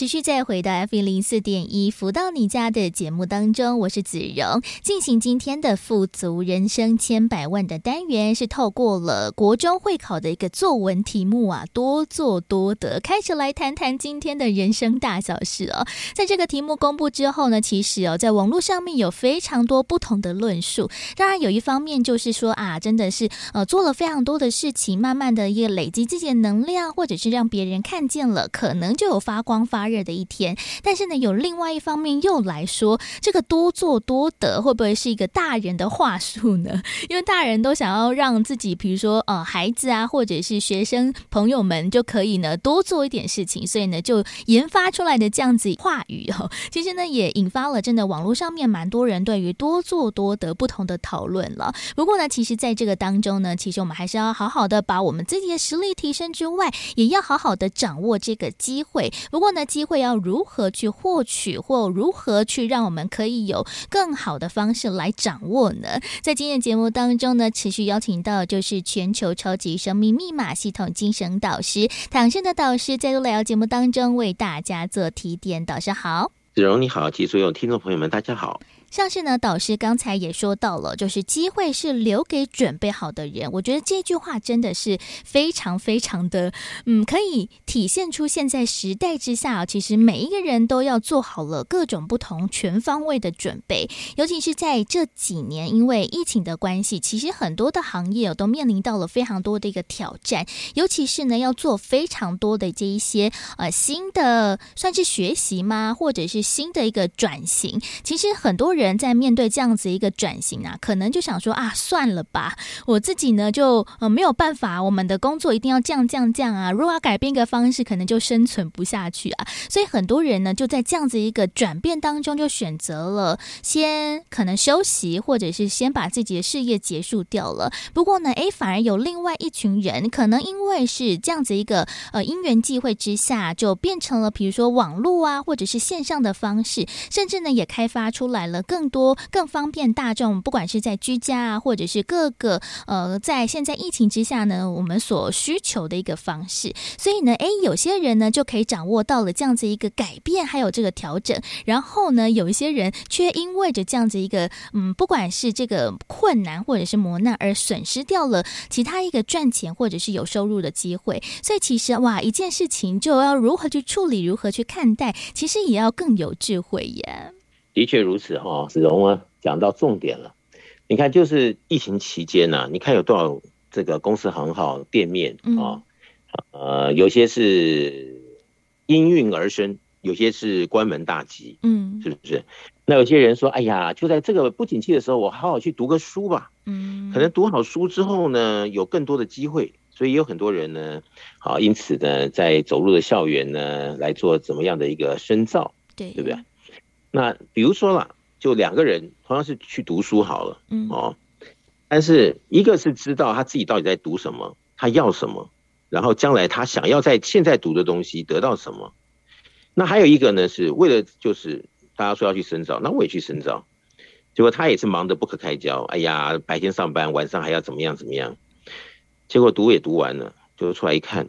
持续再回到 F 一零四点一福到你家的节目当中，我是子荣，进行今天的富足人生千百万的单元，是透过了国中会考的一个作文题目啊，多做多得，开始来谈谈今天的人生大小事哦。在这个题目公布之后呢，其实哦，在网络上面有非常多不同的论述。当然，有一方面就是说啊，真的是呃做了非常多的事情，慢慢的一个累积自己的能量，或者是让别人看见了，可能就有发光发热的一天，但是呢，有另外一方面又来说，这个多做多得会不会是一个大人的话术呢？因为大人都想要让自己，比如说呃，孩子啊，或者是学生朋友们就可以呢多做一点事情，所以呢就研发出来的这样子话语哦，其实呢也引发了真的网络上面蛮多人对于多做多得不同的讨论了。不过呢，其实在这个当中呢，其实我们还是要好好的把我们自己的实力提升之外，也要好好的掌握这个机会。不过呢，机机会要如何去获取，或如何去让我们可以有更好的方式来掌握呢？在今天的节目当中呢，持续邀请到就是全球超级生命密码系统精神导师唐生的导师，在来到节目当中为大家做提点。导师好，子荣你好，及所有听众朋友们，大家好。像是呢，导师刚才也说到了，就是机会是留给准备好的人。我觉得这句话真的是非常非常的，嗯，可以体现出现在时代之下，其实每一个人都要做好了各种不同全方位的准备。尤其是在这几年，因为疫情的关系，其实很多的行业都面临到了非常多的一个挑战。尤其是呢，要做非常多的这一些呃新的算是学习吗，或者是新的一个转型，其实很多人。人在面对这样子一个转型啊，可能就想说啊，算了吧，我自己呢就呃没有办法，我们的工作一定要这样这样这样啊，如果要改变一个方式，可能就生存不下去啊。所以很多人呢就在这样子一个转变当中，就选择了先可能休息，或者是先把自己的事业结束掉了。不过呢，诶，反而有另外一群人，可能因为是这样子一个呃因缘际会之下，就变成了比如说网络啊，或者是线上的方式，甚至呢也开发出来了更多更方便大众，不管是在居家啊，或者是各个呃在现在疫情之下呢，我们所需求的一个方式。所以呢，诶，有些人呢就可以掌握到了这样子一个改变，还有这个调整。然后呢，有一些人却因为着这样子一个嗯，不管是这个困难或者是磨难而损失掉了其他一个赚钱或者是有收入的机会。所以其实哇，一件事情就要如何去处理，如何去看待，其实也要更有智慧耶。的确如此哈，子荣啊，讲到重点了。你看，就是疫情期间呢、啊，你看有多少这个公司行号店面啊、嗯，呃，有些是应运而生，有些是关门大吉，嗯，是不是？那有些人说，哎呀，就在这个不景气的时候，我好好去读个书吧，嗯，可能读好书之后呢，有更多的机会，所以也有很多人呢，好，因此呢，在走入的校园呢，来做怎么样的一个深造，对，对不对？那比如说啦，就两个人同样是去读书好了，嗯哦，但是一个是知道他自己到底在读什么，他要什么，然后将来他想要在现在读的东西得到什么。那还有一个呢，是为了就是大家说要去深造，那我也去深造，结果他也是忙得不可开交，哎呀，白天上班，晚上还要怎么样怎么样，结果读也读完了，就出来一看，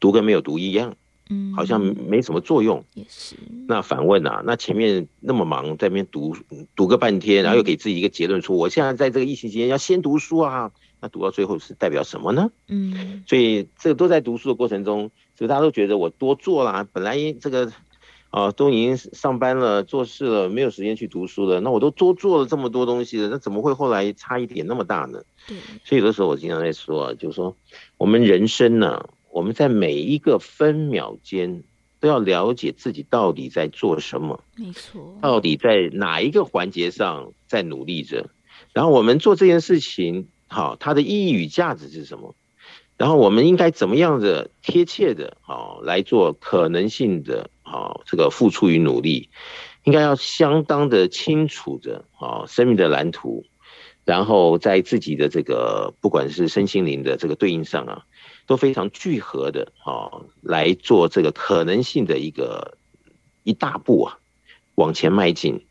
读跟没有读一样。嗯，好像没什么作用。也是。那反问啊，那前面那么忙，在那边读读个半天，然后又给自己一个结论，说我现在在这个疫情期间要先读书啊。那读到最后是代表什么呢？嗯。所以这个都在读书的过程中，所以大家都觉得我多做啦。本来这个啊都已经上班了、做事了，没有时间去读书了。那我都多做了这么多东西了，那怎么会后来差一点那么大呢？对。所以有的时候我经常在说，就是说我们人生呢。我们在每一个分秒间都要了解自己到底在做什么，没错，到底在哪一个环节上在努力着，然后我们做这件事情，好，它的意义与价值是什么？然后我们应该怎么样的贴切的，好来做可能性的，好这个付出与努力，应该要相当的清楚的，好生命的蓝图，然后在自己的这个不管是身心灵的这个对应上啊。都非常聚合的啊，来做这个可能性的一个一大步啊，往前迈进，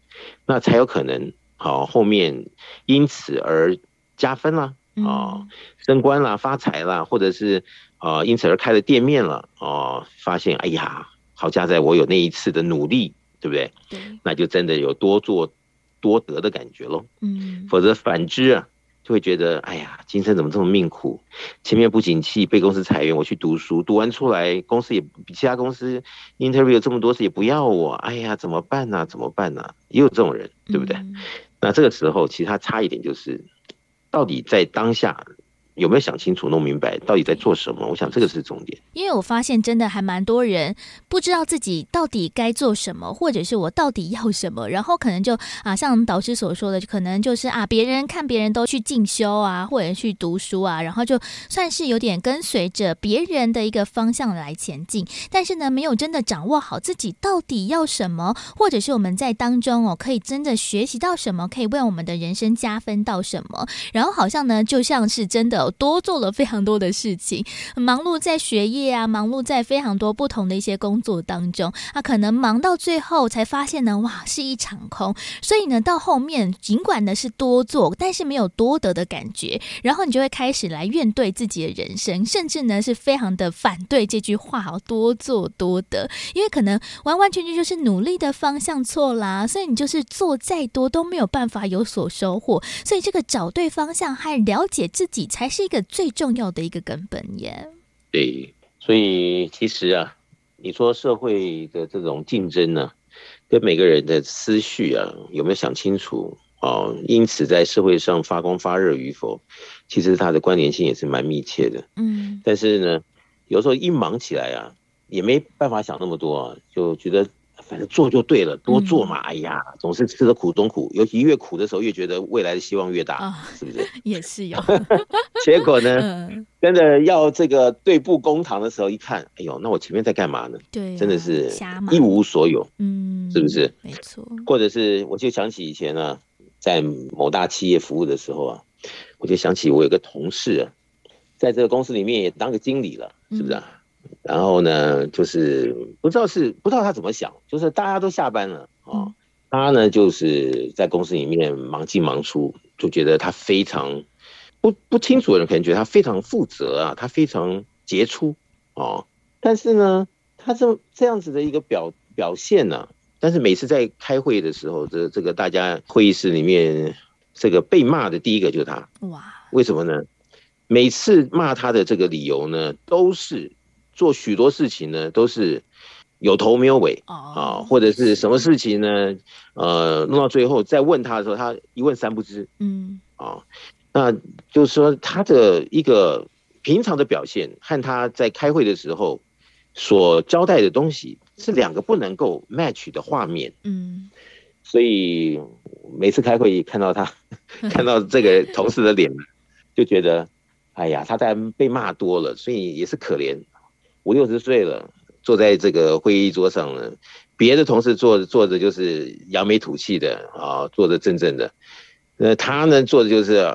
那才有可能好后面因此而加分啦啊，升官啦、发财啦，或者是啊因此而开了店面了啊，发现哎呀，好加在我有那一次的努力，对不对？对，那就真的有多做多得的感觉喽。嗯，否则反之啊。就会觉得，哎呀，今生怎么这么命苦？前面不景气，被公司裁员，我去读书，读完出来，公司也比其他公司 interview 这么多次也不要我，哎呀，怎么办呢、啊？怎么办呢、啊？也有这种人，对不对？嗯、那这个时候，其实他差一点就是，到底在当下。有没有想清楚、弄明白到底在做什么？我想这个是重点。因为我发现真的还蛮多人不知道自己到底该做什么，或者是我到底要什么，然后可能就啊，像导师所说的，可能就是啊，别人看别人都去进修啊，或者去读书啊，然后就算是有点跟随着别人的一个方向来前进，但是呢，没有真的掌握好自己到底要什么，或者是我们在当中哦，可以真的学习到什么，可以为我们的人生加分到什么，然后好像呢，就像是真的。多做了非常多的事情，忙碌在学业啊，忙碌在非常多不同的一些工作当中啊，可能忙到最后才发现呢，哇，是一场空。所以呢，到后面尽管呢是多做，但是没有多得的感觉，然后你就会开始来怨怼自己的人生，甚至呢是非常的反对这句话哦，多做多得，因为可能完完全全就是努力的方向错啦，所以你就是做再多都没有办法有所收获。所以这个找对方向还了解自己才是。是一个最重要的一个根本耶。对，所以其实啊，你说社会的这种竞争呢，跟每个人的思绪啊，有没有想清楚啊？因此在社会上发光发热与否，其实它的关联性也是蛮密切的。嗯，但是呢，有时候一忙起来啊，也没办法想那么多啊，就觉得反正做就对了，多做嘛。哎呀，总是吃的苦中苦，尤其越苦的时候，越觉得未来的希望越大，是不是？也是有。结果呢，真的要这个对簿公堂的时候，一看，哎呦，那我前面在干嘛呢？对，真的是一无所有，嗯，是不是？没错。或者是，我就想起以前呢，在某大企业服务的时候啊，我就想起我有个同事啊，在这个公司里面也当个经理了，是不是啊？然后呢，就是不知道是不知道他怎么想，就是大家都下班了啊，他呢就是在公司里面忙进忙出，就觉得他非常不不清楚的人可能觉得他非常负责啊，他非常杰出啊，但是呢，他这这样子的一个表表现呢，但是每次在开会的时候，这这个大家会议室里面这个被骂的第一个就是他，哇，为什么呢？每次骂他的这个理由呢，都是。做许多事情呢，都是有头没有尾啊，或者是什么事情呢？呃，弄到最后再问他的时候，他一问三不知。嗯，啊，那就是说他的一个平常的表现和他在开会的时候所交代的东西是两个不能够 match 的画面。嗯，所以每次开会看到他，看到这个同事的脸，就觉得，哎呀，他在被骂多了，所以也是可怜。五六十岁了，坐在这个会议桌上呢，别的同事坐着坐着就是扬眉吐气的啊，坐着正正的。那他呢，坐着就是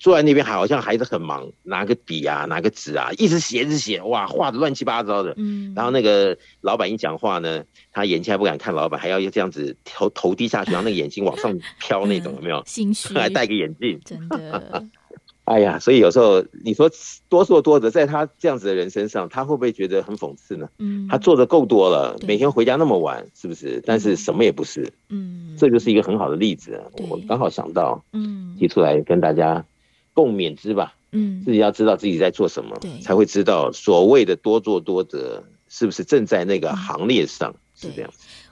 坐在那边，好像还是很忙，拿个笔啊，拿个纸啊，一直写，一直写，哇，画的乱七八糟的。嗯。然后那个老板一讲话呢，他眼睛还不敢看老板，还要这样子头头低下去，然后那个眼睛往上飘那种，有没有？心虚。还戴个眼镜。真的。哎呀，所以有时候你说多做多得，在他这样子的人身上，他会不会觉得很讽刺呢？嗯，他做的够多了，每天回家那么晚，是不是？但是什么也不是。嗯，这就是一个很好的例子。我刚好想到，嗯，提出来跟大家共勉之吧。嗯，自己要知道自己在做什么，对，才会知道所谓的多做多得是不是正在那个行列上，是这样。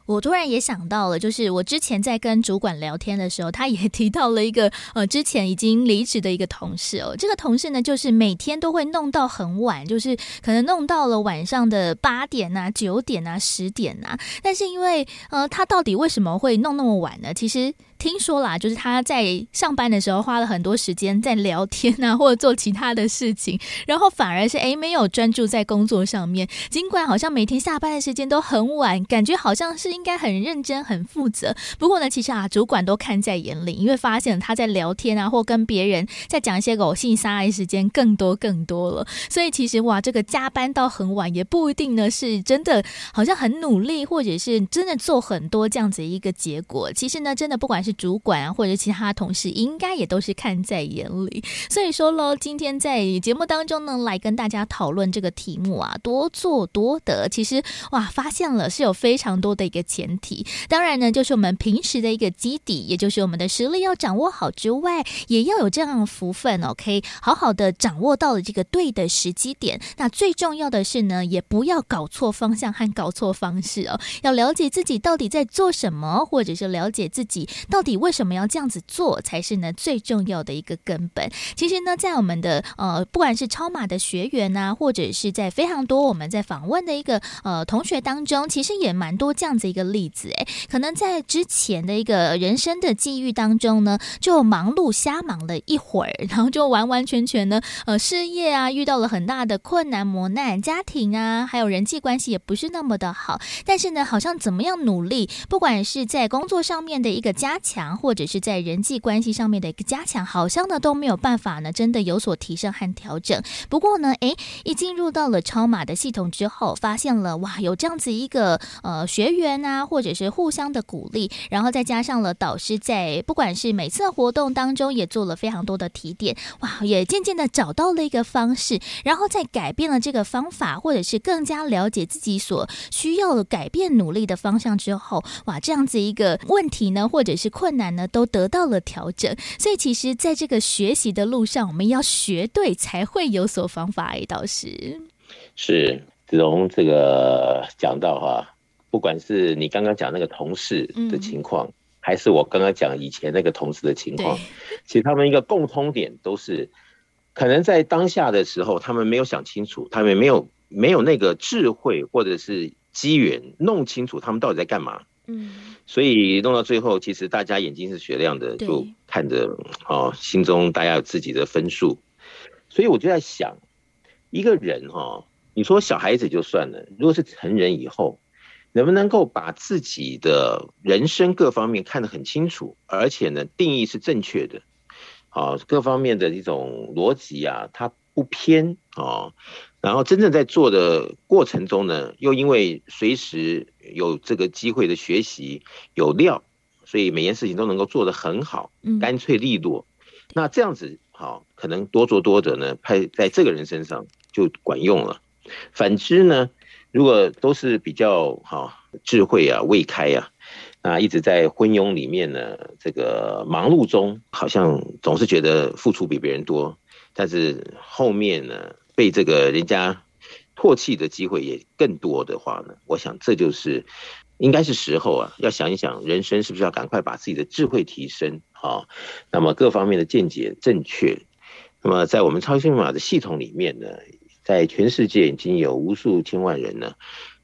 我突然也想到了，就是我之前在跟主管聊天的时候，他也 提到了一个呃，之前已经离职的一个同事哦。这个同事呢，就是每天都会弄到很晚，就是可能弄到了晚上的八点啊、九点啊、十点啊。但是因为呃，他到底为什么会弄那么晚呢？其实。听说啦，就是他在上班的时候花了很多时间在聊天啊，或者做其他的事情，然后反而是诶没有专注在工作上面。尽管好像每天下班的时间都很晚，感觉好像是应该很认真、很负责。不过呢，其实啊，主管都看在眼里，因为发现他在聊天啊，或跟别人在讲一些狗屁啥的时间更多更多了。所以其实哇，这个加班到很晚也不一定呢是真的，好像很努力，或者是真的做很多这样子一个结果。其实呢，真的不管是是主管啊，或者其他同事，应该也都是看在眼里。所以说喽，今天在节目当中呢，来跟大家讨论这个题目啊，多做多得。其实哇，发现了是有非常多的一个前提。当然呢，就是我们平时的一个基底，也就是我们的实力要掌握好之外，也要有这样的福分哦，可以好好的掌握到了这个对的时机点。那最重要的是呢，也不要搞错方向和搞错方式哦，要了解自己到底在做什么，或者是了解自己到。到底为什么要这样子做才是呢最重要的一个根本？其实呢，在我们的呃，不管是超码的学员呐、啊，或者是在非常多我们在访问的一个呃同学当中，其实也蛮多这样子一个例子。哎，可能在之前的一个人生的际遇当中呢，就忙碌瞎忙了一会儿，然后就完完全全呢，呃，事业啊遇到了很大的困难磨难，家庭啊还有人际关系也不是那么的好，但是呢，好像怎么样努力，不管是在工作上面的一个加强或者是在人际关系上面的一个加强，好像呢都没有办法呢，真的有所提升和调整。不过呢，诶，一进入到了超马的系统之后，发现了哇，有这样子一个呃学员啊，或者是互相的鼓励，然后再加上了导师在不管是每次的活动当中也做了非常多的提点，哇，也渐渐的找到了一个方式，然后再改变了这个方法，或者是更加了解自己所需要的改变努力的方向之后，哇，这样子一个问题呢，或者是困难呢都得到了调整，所以其实在这个学习的路上，我们要学对才会有所方法。哎，导师是子龙这个讲到哈，不管是你刚刚讲那个同事的情况，嗯、还是我刚刚讲以前那个同事的情况，其实他们一个共通点都是，可能在当下的时候，他们没有想清楚，他们没有没有那个智慧或者是。机缘，弄清楚他们到底在干嘛。嗯，所以弄到最后，其实大家眼睛是雪亮的，就看着哦，心中大家有自己的分数。所以我就在想，一个人哈、哦，你说小孩子就算了，如果是成人以后，能不能够把自己的人生各方面看得很清楚，而且呢，定义是正确的，啊，各方面的一种逻辑啊，它不偏啊。然后真正在做的过程中呢，又因为随时有这个机会的学习有料，所以每件事情都能够做得很好，干脆利落。那这样子好，可能多做多得呢，派在这个人身上就管用了。反之呢，如果都是比较好智慧啊未开啊，那一直在昏庸里面呢，这个忙碌中，好像总是觉得付出比别人多，但是后面呢，被这个人家唾弃的机会也更多的话呢，我想这就是应该是时候啊，要想一想人生是不是要赶快把自己的智慧提升啊，那么各方面的见解正确，那么在我们超级生命密码的系统里面呢，在全世界已经有无数千万人呢，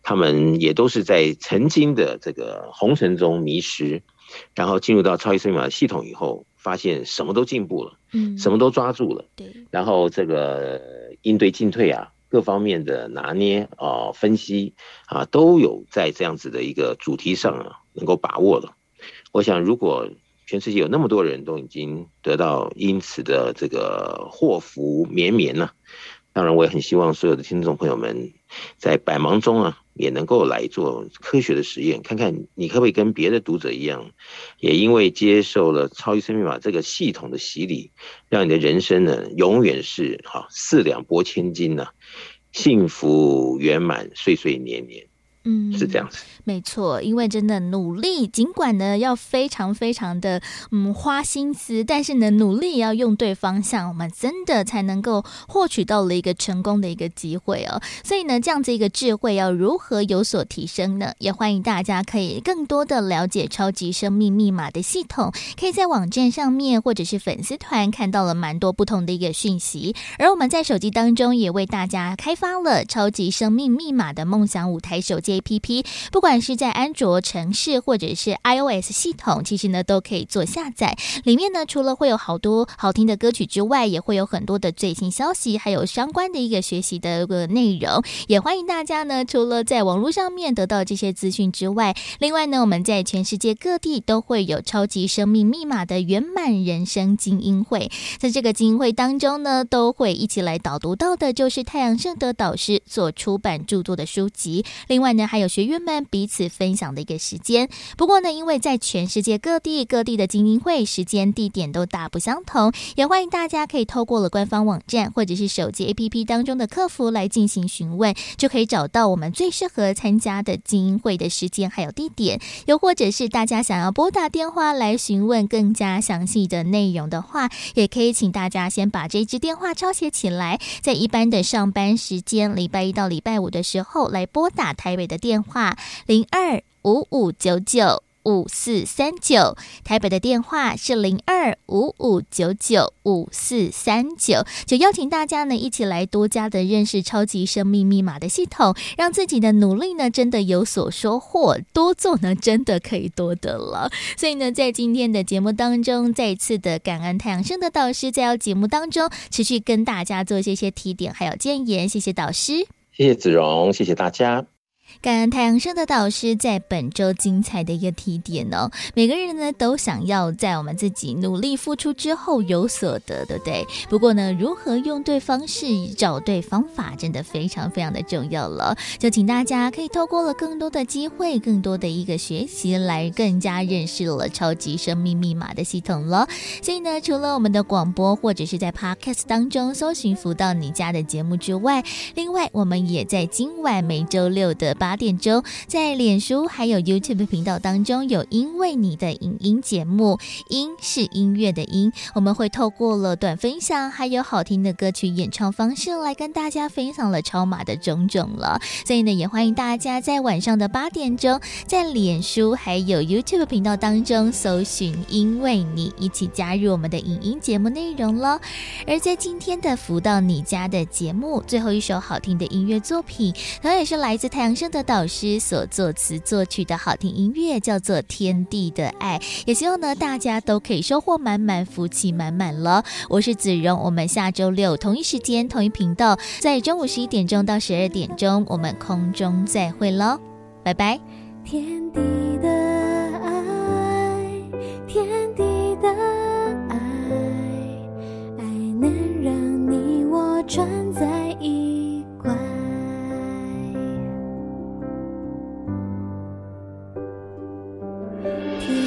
他们也都是在曾经的这个红尘中迷失，然后进入到超级生命密码的系统以后，发现什么都进步了，嗯，什么都抓住了，对，然后这个。应对进退啊，各方面的拿捏啊、分析啊，都有在这样子的一个主题上啊，能够把握了。我想，如果全世界有那么多人都已经得到因此的这个祸福绵绵呢，当然我也很希望所有的听众朋友们在百忙中啊。也能够来做科学的实验，看看你可不可以跟别的读者一样，也因为接受了超级生命密码这个系统的洗礼，让你的人生呢永远是哈四两拨千斤呐、幸福圆满，岁岁年年。嗯，是这样子，没错。因为真的努力，尽管呢要非常非常的嗯花心思，但是呢努力也要用对方向，我们真的才能够获取到了一个成功的一个机会哦。所以呢，这样子一个智慧要如何有所提升呢？也欢迎大家可以更多的了解超级生命密码的系统，可以在网站上面或者是粉丝团看到了蛮多不同的一个讯息。而我们在手机当中也为大家开发了超级生命密码的梦想舞台手机。A P P，不管是在安卓城市或者是 I O S 系统，其实呢都可以做下载。里面呢除了会有好多好听的歌曲之外，也会有很多的最新消息，还有相关的一个学习的一个内容。也欢迎大家呢，除了在网络上面得到这些资讯之外，另外呢，我们在全世界各地都会有超级生命密码的圆满人生精英会。在这个精英会当中呢，都会一起来导读到的，就是太阳盛德导师所出版著作的书籍。另外呢。还有学员们彼此分享的一个时间。不过呢，因为在全世界各地各地的精英会时间地点都大不相同，也欢迎大家可以透过了官方网站或者是手机 APP 当中的客服来进行询问，就可以找到我们最适合参加的精英会的时间还有地点。又或者是大家想要拨打电话来询问更加详细的内容的话，也可以请大家先把这支电话抄写起来，在一般的上班时间，礼拜一到礼拜五的时候来拨打台北的。电话零二五五九九五四三九，台北的电话是零二五五九九五四三九，就邀请大家呢一起来多加的认识超级生命密码的系统，让自己的努力呢真的有所收获，多做呢真的可以多得了。所以呢，在今天的节目当中，再一次的感恩太阳升的导师在要节目当中持续跟大家做这些提点还有建言，谢谢导师，谢谢子荣，谢谢大家。感恩太阳升的导师在本周精彩的一个提点哦，每个人呢都想要在我们自己努力付出之后有所得，对不对？不过呢，如何用对方式、找对方法，真的非常非常的重要了。就请大家可以透过了更多的机会、更多的一个学习，来更加认识了超级生命密码的系统了。所以呢，除了我们的广播或者是在 Podcast 当中搜寻“福到你家”的节目之外，另外我们也在今晚每周六的。八点钟，在脸书还有 YouTube 频道当中有“因为你的影音节目”，音是音乐的音，我们会透过了短分享，还有好听的歌曲演唱方式来跟大家分享了超马的种种了。所以呢，也欢迎大家在晚上的八点钟，在脸书还有 YouTube 频道当中搜寻“因为你”，一起加入我们的影音节目内容了。而在今天的福到你家的节目最后一首好听的音乐作品，同样也是来自太阳盛圣德导师所作词作曲的好听音乐，叫做《天地的爱》。也希望呢，大家都可以收获满满，福气满满了。我是子荣，我们下周六同一时间、同一频道，在中午十一点钟到十二点钟，我们空中再会喽，拜拜。天地的爱，天地的爱，爱能让你我穿在一天。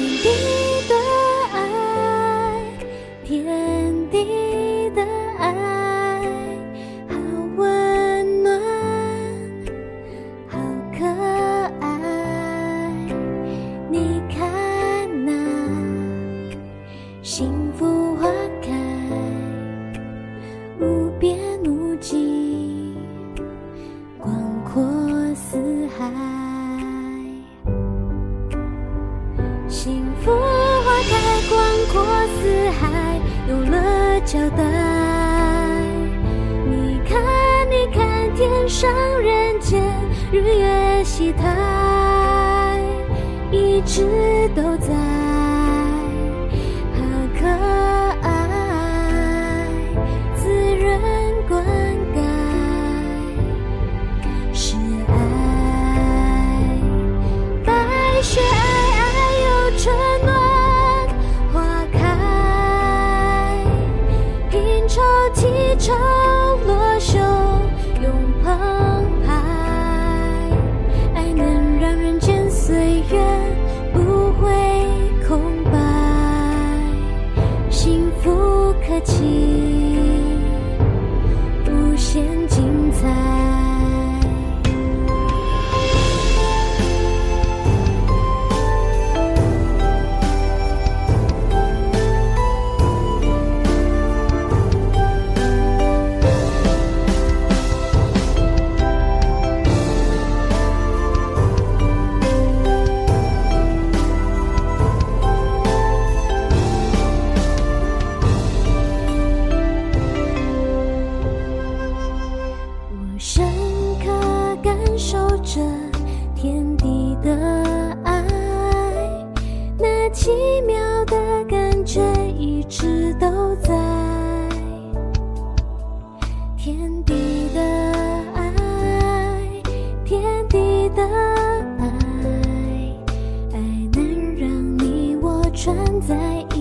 站在一